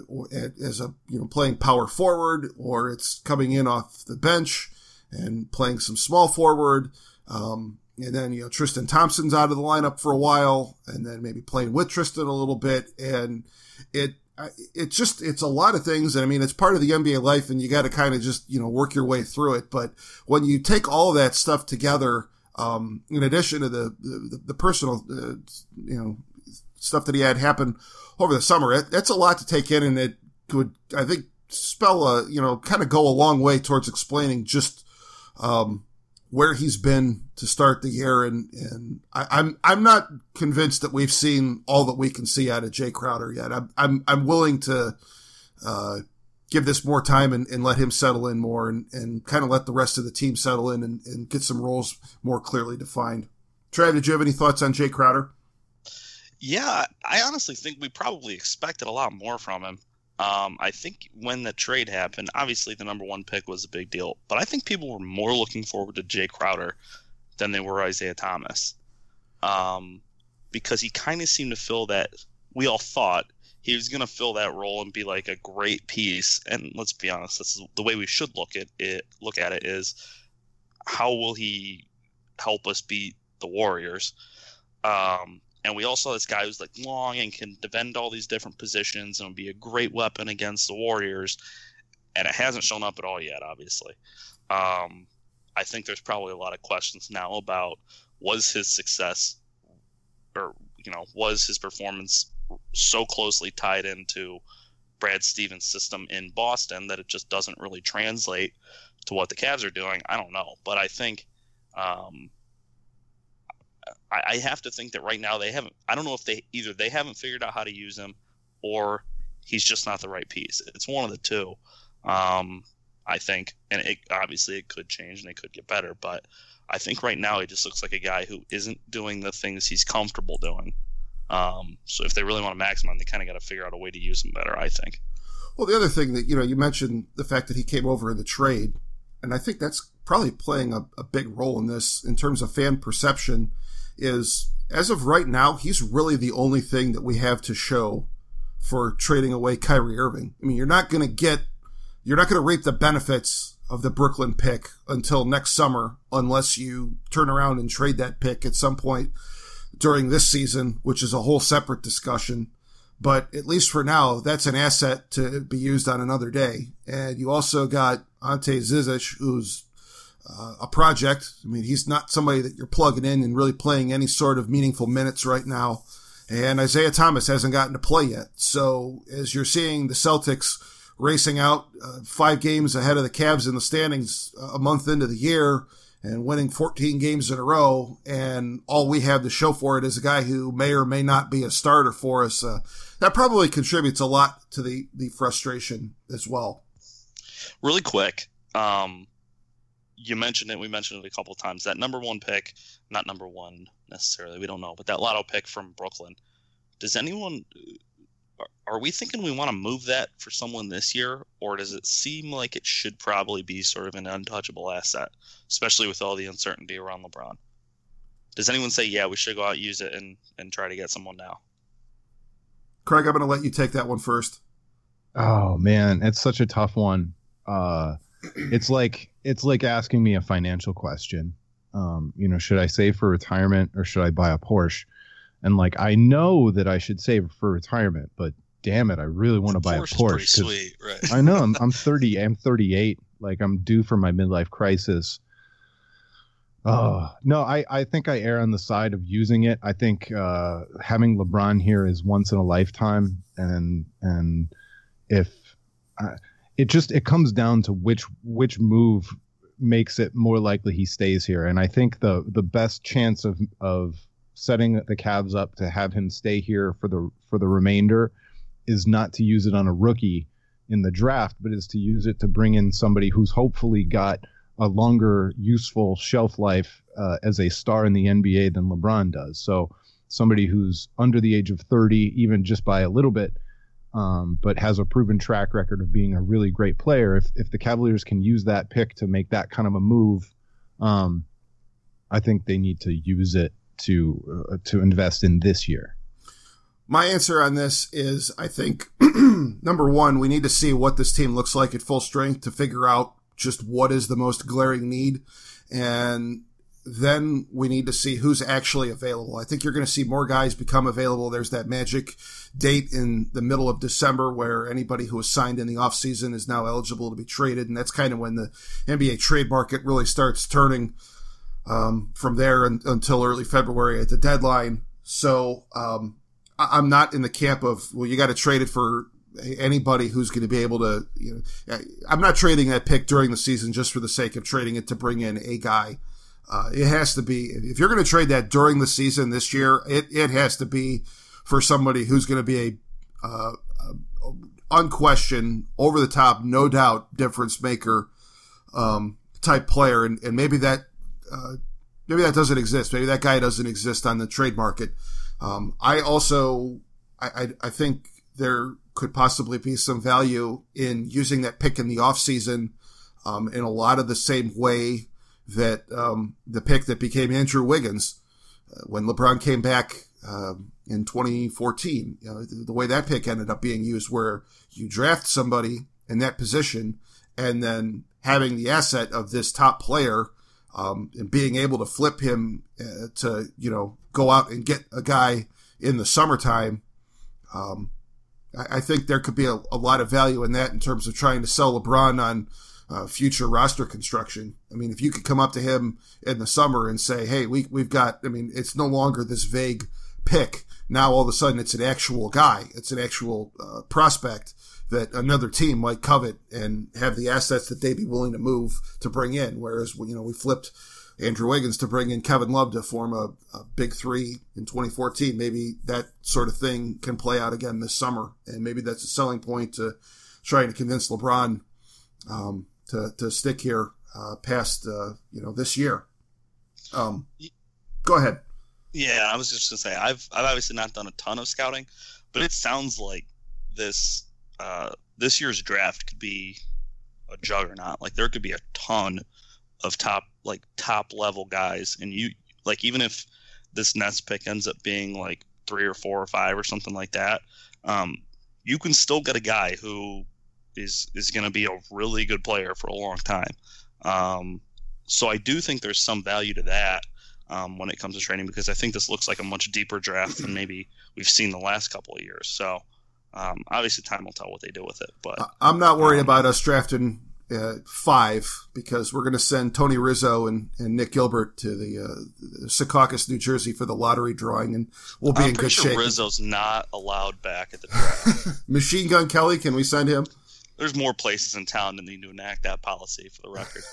as a you know playing power forward, or it's coming in off the bench and playing some small forward. Um, and then you know Tristan Thompson's out of the lineup for a while, and then maybe playing with Tristan a little bit, and it it's just it's a lot of things and i mean it's part of the nba life and you got to kind of just you know work your way through it but when you take all that stuff together um, in addition to the the, the personal, uh, you know, stuff that he had happen over the summer, it, that's a lot to take in, and it would, I think, spell a, you know, kind of go a long way towards explaining just um, where he's been to start the year, and and I, I'm I'm not convinced that we've seen all that we can see out of Jae Crowder yet. I'm I'm I'm willing to. Uh, give this more time and, and let him settle in more and, and kind of let the rest of the team settle in and, and get some roles more clearly defined. Trav, did you have any thoughts on Jae Crowder? Yeah, I honestly think we probably expected a lot more from him. Um, I think when the trade happened, obviously the number one pick was a big deal, but I think people were more looking forward to Jae Crowder than they were Isaiah Thomas. Um, because he kind of seemed to fill that, we all thought he was going to fill that role and be like a great piece. And let's be honest, this is the way we should look at it. Look at it is how will he help us beat the Warriors? Um, and we also saw this guy who's like long and can defend all these different positions and would be a great weapon against the Warriors. And it hasn't shown up at all yet, obviously. Um, I think there's probably a lot of questions now about was his success or you know was his performance so closely tied into Brad Stevens' system in Boston that it just doesn't really translate to what the Cavs are doing. I don't know, but I think um, I, I, have to think that right now they haven't. I don't know if they either they haven't figured out how to use him or he's just not the right piece. It's one of the two. Um, I think, and it obviously it could change and it could get better, but I think right now he just looks like a guy who isn't doing the things he's comfortable doing. Um, so if they really want to maximize, they kind of got to figure out a way to use him better. I think. Well, the other thing that you know, you mentioned the fact that he came over in the trade, and I think that's probably playing a, a big role in this in terms of fan perception. Is as of right now, he's really the only thing that we have to show for trading away Kyrie Irving. I mean, you're not going to get, you're not going to reap the benefits of the Brooklyn pick until next summer, unless you turn around and trade that pick at some point during this season, which is a whole separate discussion. But at least for now, that's an asset to be used on another day. And you also got Ante Zizic, who's uh, a project. I mean, he's not somebody that you're plugging in and really playing any sort of meaningful minutes right now. And Isaiah Thomas hasn't gotten to play yet. So as you're seeing the Celtics racing out uh, five games ahead of the Cavs in the standings uh, a month into the year, and winning 14 games in a row, and all we have to show for it is a guy who may or may not be a starter for us. Uh, that probably contributes a lot to the the frustration as well. Really quick, um, you mentioned it. We mentioned it a couple times. That number one pick, not number one necessarily. We don't know, but that lotto pick from Brooklyn. Does anyone are we thinking we want to move that for someone this year, or does it seem like it should probably be sort of an untouchable asset, especially with all the uncertainty around LeBron? Does anyone say, yeah, we should go out use it and and try to get someone now? Craig, I'm going to let you take that one first. Oh man, it's such a tough one. Uh, it's like it's like asking me a financial question. Um, you know, should I save for retirement or should I buy a Porsche? And like I know that I should save for retirement, but damn it, I really want to buy a Porsche is Porsche. sweet, right? I know I'm, I'm 30. I'm 38. Like I'm due for my midlife crisis. Oh no, I, I think I err on the side of using it. I think uh, having LeBron here is once in a lifetime, and and if uh, it just it comes down to which which move makes it more likely he stays here, and I think the the best chance of of setting the Cavs up to have him stay here for the for the remainder is not to use it on a rookie in the draft, but is to use it to bring in somebody who's hopefully got a longer useful shelf life uh, as a star in the NBA than LeBron does. So somebody who's under the age of 30, even just by a little bit, um, but has a proven track record of being a really great player. If if the Cavaliers can use that pick to make that kind of a move, um, I think they need to use it to uh, to invest in this year. My answer on this is I think number one, we need to see what this team looks like at full strength to figure out just what is the most glaring need. And then we need to see who's actually available. I think you're going to see more guys become available. There's that magic date in the middle of December where anybody who was signed in the offseason is now eligible to be traded. And that's kind of when the NBA trade market really starts turning um, from there un- until early February at the deadline. So um, I- I'm not in the camp of, well, you got to trade it for anybody who's going to be able to, you know, I'm not trading that pick during the season just for the sake of trading it to bring in a guy. Uh, it has to be, if you're going to trade that during the season this year, it, it has to be for somebody who's going to be a, uh, uh, unquestioned, over the top, no doubt difference maker, um, type player. And, and maybe that, uh, maybe that doesn't exist. Maybe that guy doesn't exist on the trade market. Um, I also, I, I, I think there could possibly be some value in using that pick in the offseason um, in a lot of the same way that um, the pick that became Andrew Wiggins uh, when LeBron came back um, in 2014. You know, the, the way that pick ended up being used, where you draft somebody in that position and then having the asset of this top player um, and being able to flip him uh, to, you know, go out and get a guy in the summertime. Um, I, I think there could be a, a, lot of value in that in terms of trying to sell LeBron on uh, future roster construction. I mean, if you could come up to him in the summer and say, "Hey, we we've got," I mean, it's no longer this vague pick. Now all of a sudden, it's an actual guy. It's an actual uh, prospect that another team might covet and have the assets that they'd be willing to move to bring in. Whereas, you know, we flipped Andrew Wiggins to bring in Kevin Love to form a, a, big three in 2014. Maybe that sort of thing can play out again this summer. And maybe that's a selling point to trying to convince LeBron, um, to, to stick here, uh, past, uh, you know, this year. Um, go ahead. Yeah, I was just gonna say I've I've obviously not done a ton of scouting, but it sounds like this uh, this year's draft could be a juggernaut. Like there could be a ton of top like top level guys, and you like even if this Nets pick ends up being like three or four or five or something like that, um, you can still get a guy who is is going to be a really good player for a long time. Um, so I do think there's some value to that um, when it comes to trading because I think this looks like a much deeper draft than maybe we've seen the last couple of years. So um, obviously, time will tell what they do with it. But I'm not worried um, about us drafting uh, five because we're going to send Tony Rizzo and, and Nick Gilbert to the, uh, Secaucus, New Jersey for the lottery drawing, and we'll be I'm in good sure shape. Rizzo's not allowed back at the draft. Machine Gun Kelly, can we send him? There's more places in town that need to enact that policy for the record.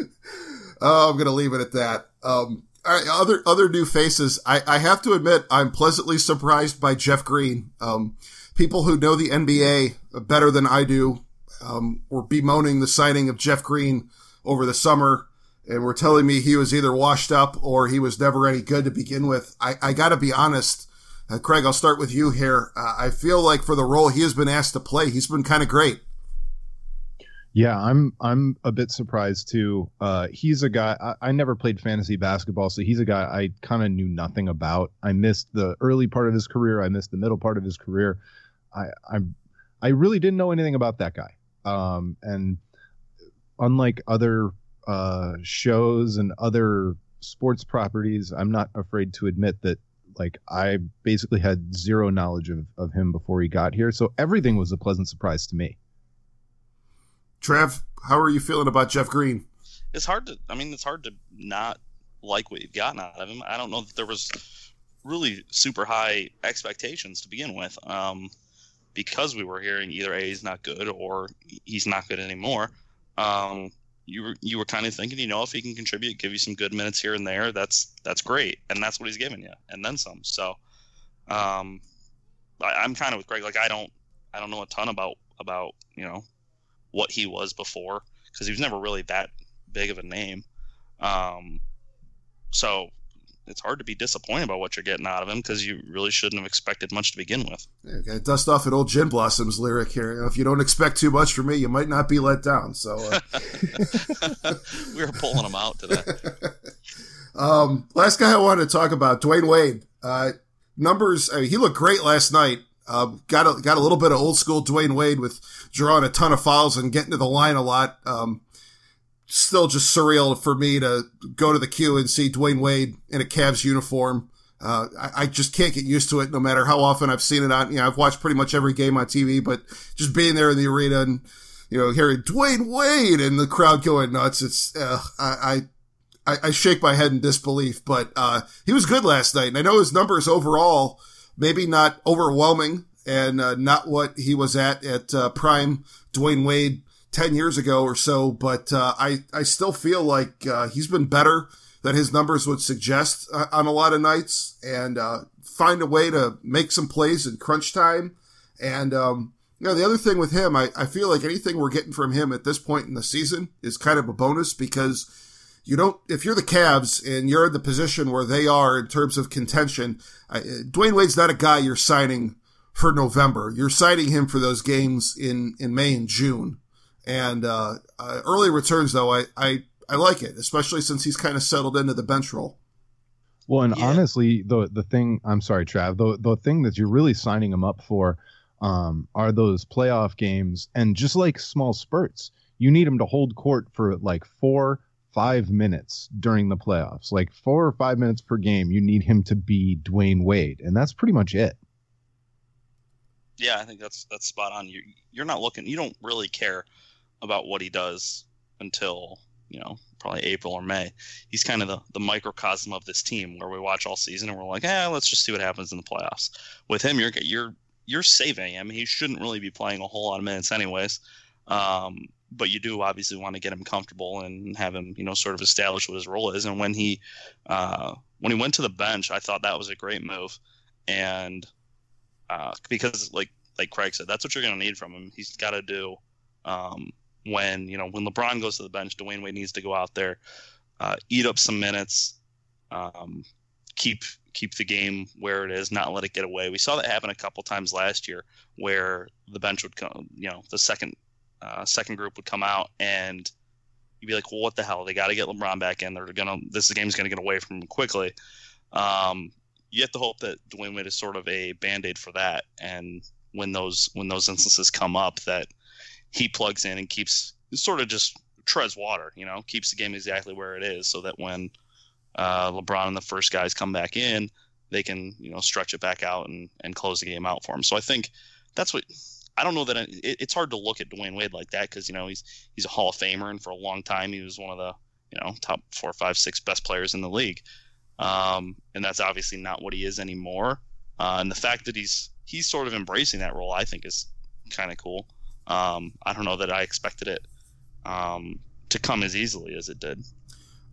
oh, I'm going to leave it at that. Um, right, other other new faces. I, I have to admit, I'm pleasantly surprised by Jeff Green. Um, people who know the NBA better than I do um, were bemoaning the signing of Jeff Green over the summer, and were telling me he was either washed up or he was never any good to begin with. I, I got to be honest. Uh, Craig, I'll start with you here. Uh, I feel like for the role he has been asked to play, he's been kind of great. Yeah, I'm I'm a bit surprised too. Uh, he's a guy I, I, never played fantasy basketball, so he's a guy I kind of knew nothing about. I missed the early part of his career. I missed the middle part of his career. I I, I really didn't know anything about that guy. Um, and unlike other uh, shows and other sports properties, I'm not afraid to admit that like I basically had zero knowledge of, of him before he got here. So everything was a pleasant surprise to me. Trev, how are you feeling about Jeff Green? It's hard to. I mean, it's hard to not like what you've gotten out of him. I don't know that there was really super high expectations to begin with, um, because we were hearing either a he's not good or he's not good anymore. Um, you were you were kind of thinking, you know, if he can contribute, give you some good minutes here and there, that's that's great, and that's what he's giving you, and then some. So, um, I, am kind of with Greg. Like I don't I don't know a ton about about you know what he was before because he was never really that big of a name. Um, so it's hard to be disappointed about what you're getting out of him because you really shouldn't have expected much to begin with. Yeah, okay. Dust off an old Gin Blossoms lyric here. If you don't expect too much from me, you might not be let down. So uh... we were pulling him out today. um, last guy I wanted to talk about, Dwyane Wade. Uh, numbers. I mean, he looked great last night. Uh, got a, got a little bit of old school Dwyane Wade with drawing a ton of fouls and getting to the line a lot. Um, still just surreal for me to go to the Q and see Dwyane Wade in a Cavs uniform. Uh, I, I, just can't get used to it no matter how often I've seen it on, you know, I've watched pretty much every game on TV, but just being there in the arena and, you know, hearing Dwyane Wade and the crowd going nuts, it's, uh, I, I, I, shake my head in disbelief, but, uh, he was good last night. And I know his numbers overall, maybe not overwhelming and, uh, not what he was at at, uh, prime Dwyane Wade 10 years ago or so, but uh, I, I still feel like uh, he's been better than his numbers would suggest uh, on a lot of nights and uh, find a way to make some plays in crunch time. And, um, you know, the other thing with him, I, I feel like anything we're getting from him at this point in the season is kind of a bonus because you don't, if you're the Cavs and you're in the position where they are in terms of contention, I, Dwyane Wade's not a guy you're signing for November. You're signing him for those games in, in May and June. And uh, uh, early returns, though, I, I I like it, especially since he's kind of settled into the bench role. Well, and yeah. honestly, the the thing I'm sorry, Trav, the the thing that you're really signing him up for um, are those playoff games, and just like small spurts, you need him to hold court for like four, five minutes during the playoffs, like four or five minutes per game. You need him to be Dwyane Wade, and that's pretty much it. Yeah, I think that's that's spot on. You you're not looking. You don't really care about what he does until you know probably April or May. He's kind of the, the microcosm of this team where we watch all season and we're like, eh, let's just see what happens in the playoffs. With him, you're you're you're saving him. He shouldn't really be playing a whole lot of minutes anyways. Um, but you do obviously want to get him comfortable and have him, you know, sort of establish what his role is. And when he uh, when he went to the bench, I thought that was a great move, and uh, because like like Craig said, that's what you're going to need from him. He's got to do um, when you know when LeBron goes to the bench, Dwyane Wade needs to go out there, uh, eat up some minutes, um, keep keep the game where it is, not let it get away. We saw that happen a couple times last year, where the bench would come, you know, the second uh, second group would come out and you'd be like, well, what the hell? They got to get LeBron back in. They're gonna this game's gonna get away from him quickly. Um, you have to hope that Dwyane Wade is sort of a band aid for that, and when those when those instances come up, that he plugs in and keeps sort of just treads water, you know, keeps the game exactly where it is so that when uh, LeBron and the first guys come back in, they can, you know, stretch it back out and, and close the game out for him. So I think that's what I don't know that it, it's hard to look at Dwyane Wade like that because, you know, he's he's a Hall of Famer and for a long time he was one of the, you know, top four, five, six best players in the league. Um, and that's obviously not what he is anymore. Uh, and the fact that he's he's sort of embracing that role, I think, is kind of cool. Um, I don't know that I expected it um, to come as easily as it did.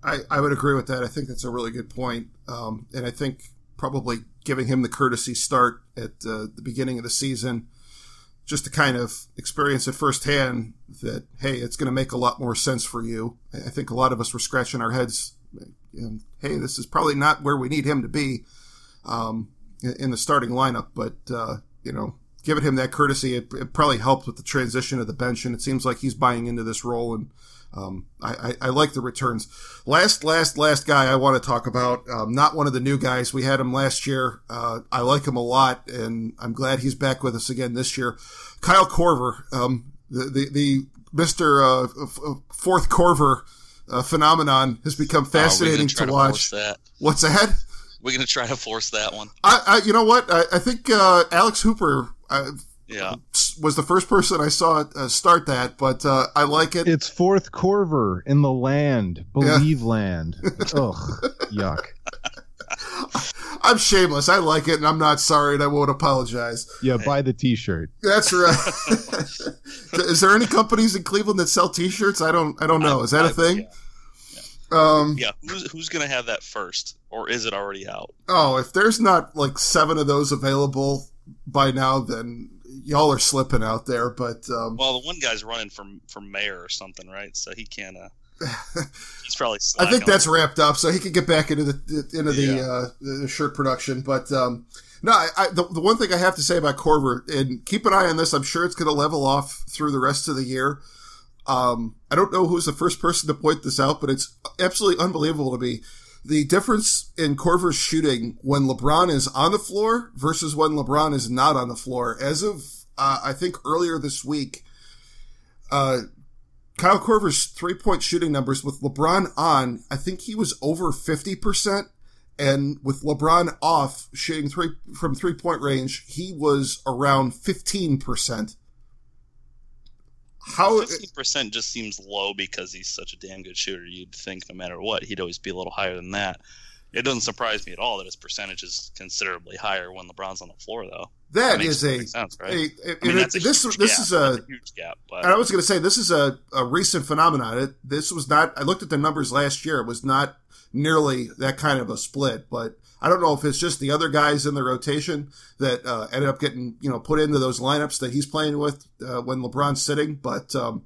I, I would agree with that. I think that's a really good point. Um, and I think probably giving him the courtesy start at uh, the beginning of the season, just to kind of experience it firsthand that, hey, it's going to make a lot more sense for you. I think a lot of us were scratching our heads. And, hey, this is probably not where we need him to be um, in the starting lineup. But, uh, you know, giving him that courtesy, it, it, probably helped with the transition of the bench, and it seems like he's buying into this role, and um, I, I, I, like the returns. Last, last, last guy I want to talk about, um, not one of the new guys. We had him last year. Uh, I like him a lot, and I'm glad he's back with us again this year. Kyle Korver, um, the, the, the Mr. Uh, fourth Korver uh, phenomenon has become oh, fascinating oh, to watch. To What's that? We're gonna try to force that one. I, I you know what? I, I think uh, Alex Hooper uh, Yeah. was the first person I saw uh, start that, but uh, I like it. It's fourth Korver in the land. Believe land. Ugh. Yuck. I'm shameless. I like it, and I'm not sorry, and I won't apologize. Yeah, buy the T-shirt. That's right. Is there any companies in Cleveland that sell T-shirts? I don't. I don't know. Is that a I- thing? Yeah. Um, yeah. Who's who's gonna have that first, or is it already out? Oh, if there's not like seven of those available by now, then y'all are slipping out there. But um, Well, the one guy's running for for mayor or something, right? So he can't. Uh, he's probably. I think that's on- wrapped up, so he can get back into the into the, Yeah. uh, the shirt production. But um, no, I, I, the, the one thing I have to say about Korver, and keep an eye on this. I'm sure it's going to level off through the rest of the year. Um, I don't know who's the first person to point this out, but it's absolutely unbelievable to me. The difference in Korver's shooting when LeBron is on the floor versus when LeBron is not on the floor. As of, uh, I think earlier this week, uh, Kyle Korver's three point shooting numbers with LeBron on, I think he was over 50%. And with LeBron off shooting three from three point range, he was around 15%. How, Fifteen percent just seems low because he's such a damn good shooter. You'd think no matter what, he'd always be a little higher than that. It doesn't surprise me at all that his percentage is considerably higher when LeBron's on the floor, though. that a, sense, right? a- a- I mean, that's a this, this gap. is a, a huge gap, but And I was going to say this is a, a recent phenomenon. It, this was not. I looked at the numbers last year. It was not nearly that kind of a split. But I don't know if it's just the other guys in the rotation that uh, ended up getting you know put into those lineups that he's playing with uh, when LeBron's sitting. But um,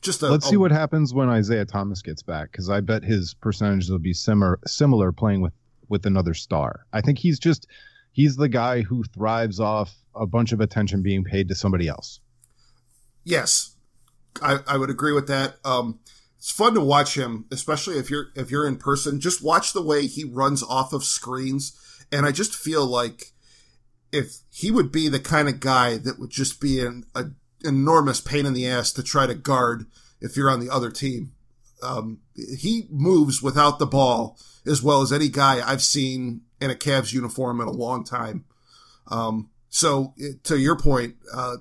just a, Let's see a- what happens when Isaiah Thomas gets back, because I bet his percentages will be similar similar playing with with another star. I think he's just he's the guy who thrives off a bunch of attention being paid to somebody else. Yes, I, I would agree with that. Um, it's fun to watch him, especially if you're if you're in person. Just watch the way he runs off of screens, and I just feel like if he would be the kind of guy that would just be an a, enormous pain in the ass to try to guard if you're on the other team. Um, he moves without the ball as well as any guy I've seen in a Cavs uniform in a long time. Um, so to your point, uh,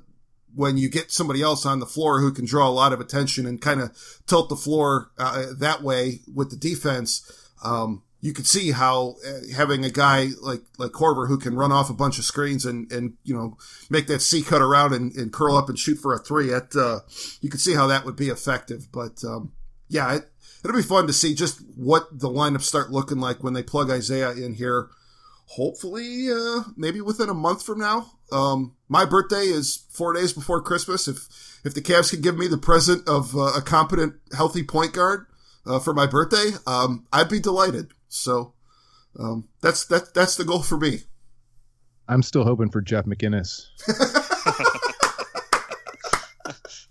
when you get somebody else on the floor who can draw a lot of attention and kind of tilt the floor uh, that way with the defense, um, you could see how uh, having a guy like like Korver who can run off a bunch of screens and and you know make that C cut around and, and curl up and shoot for a three. At uh, you could see how that would be effective. But um, yeah, it, it'll be fun to see just what the lineups start looking like when they plug Isaiah in here. Hopefully, uh, maybe within a month from now. Um, my birthday is four days before Christmas. If if the Cavs can give me the present of uh, a competent, healthy point guard uh, for my birthday, um, I'd be delighted. So um, that's that that's the goal for me. I'm still hoping for Jeff McInnis.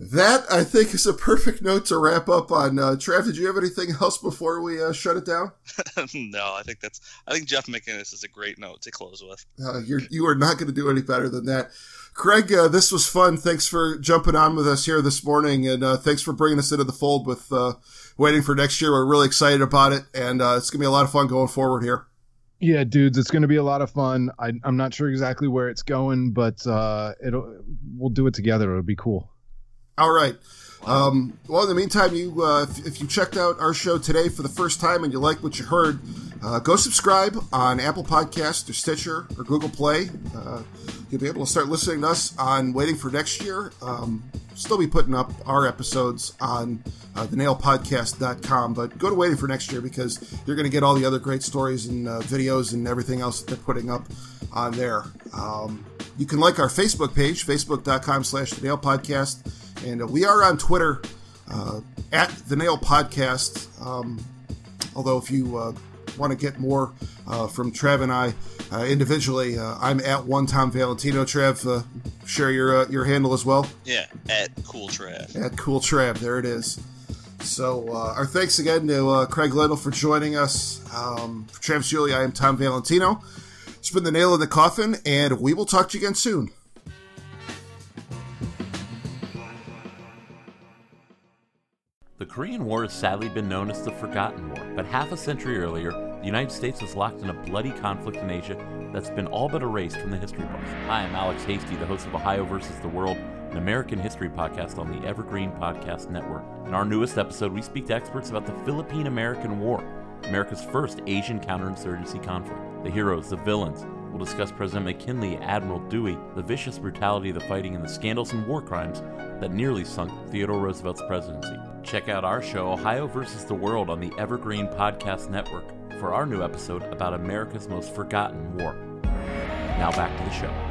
That I think is a perfect note to wrap up on. Uh, Trav, did you have anything else before we uh, shut it down? no, I think that's. I think Jeff McInnis is a great note to close with. Uh, you're you are not going to do any better than that. Craig, uh, this was fun. Thanks for jumping on with us here this morning, and uh, thanks for bringing us into the fold with uh, waiting for next year. We're really excited about it, and uh, it's going to be a lot of fun going forward here. Yeah, dudes, it's going to be a lot of fun. I, I'm not sure exactly where it's going, but uh, it'll we'll do it together. It'll be cool. All right. Um, well, in the meantime, you uh, if, if you checked out our show today for the first time and you like what you heard, uh, go subscribe on Apple Podcast or Stitcher or Google Play. Uh, you'll be able to start listening to us on Waiting for Next Year. Um, still be putting up our episodes on uh, thenailpodcast.com, but go to Waiting for Next Year because you're going to get all the other great stories and uh, videos and everything else that they're putting up on there. Um, you can like our Facebook page, facebook.com slash the nail podcast. And uh, we are on Twitter uh, at the Nail Podcast. Um, although, if you uh, want to get more uh, from Trev and I uh, individually, uh, I'm at one Tom Valentino. Trev, uh, share your uh, your handle as well Yeah, at Cool Trav. at Cool Trev. There it is. So, uh, our thanks again to uh, Craig Lyndall for joining us. Um, for Travis Julie, I am Tom Valentino. It's been the nail in the coffin, and we will talk to you again soon. The Korean War has sadly been known as the Forgotten War, but half a century earlier, The United States was locked in a bloody conflict in Asia that's been all but erased from the history books. Hi, I'm Alex Hasty, the host of Ohio versus the World, an American history podcast on the Evergreen Podcast Network. In our newest episode, we speak to experts about the Philippine American War, America's first Asian counterinsurgency conflict. The heroes, the villains. We'll discuss President McKinley, Admiral Dewey, the vicious brutality of the fighting, and the scandals and war crimes that nearly sunk Theodore Roosevelt's presidency. Check out our show, Ohio versus the World, on the Evergreen Podcast Network for our new episode about America's most forgotten war. Now back to the show.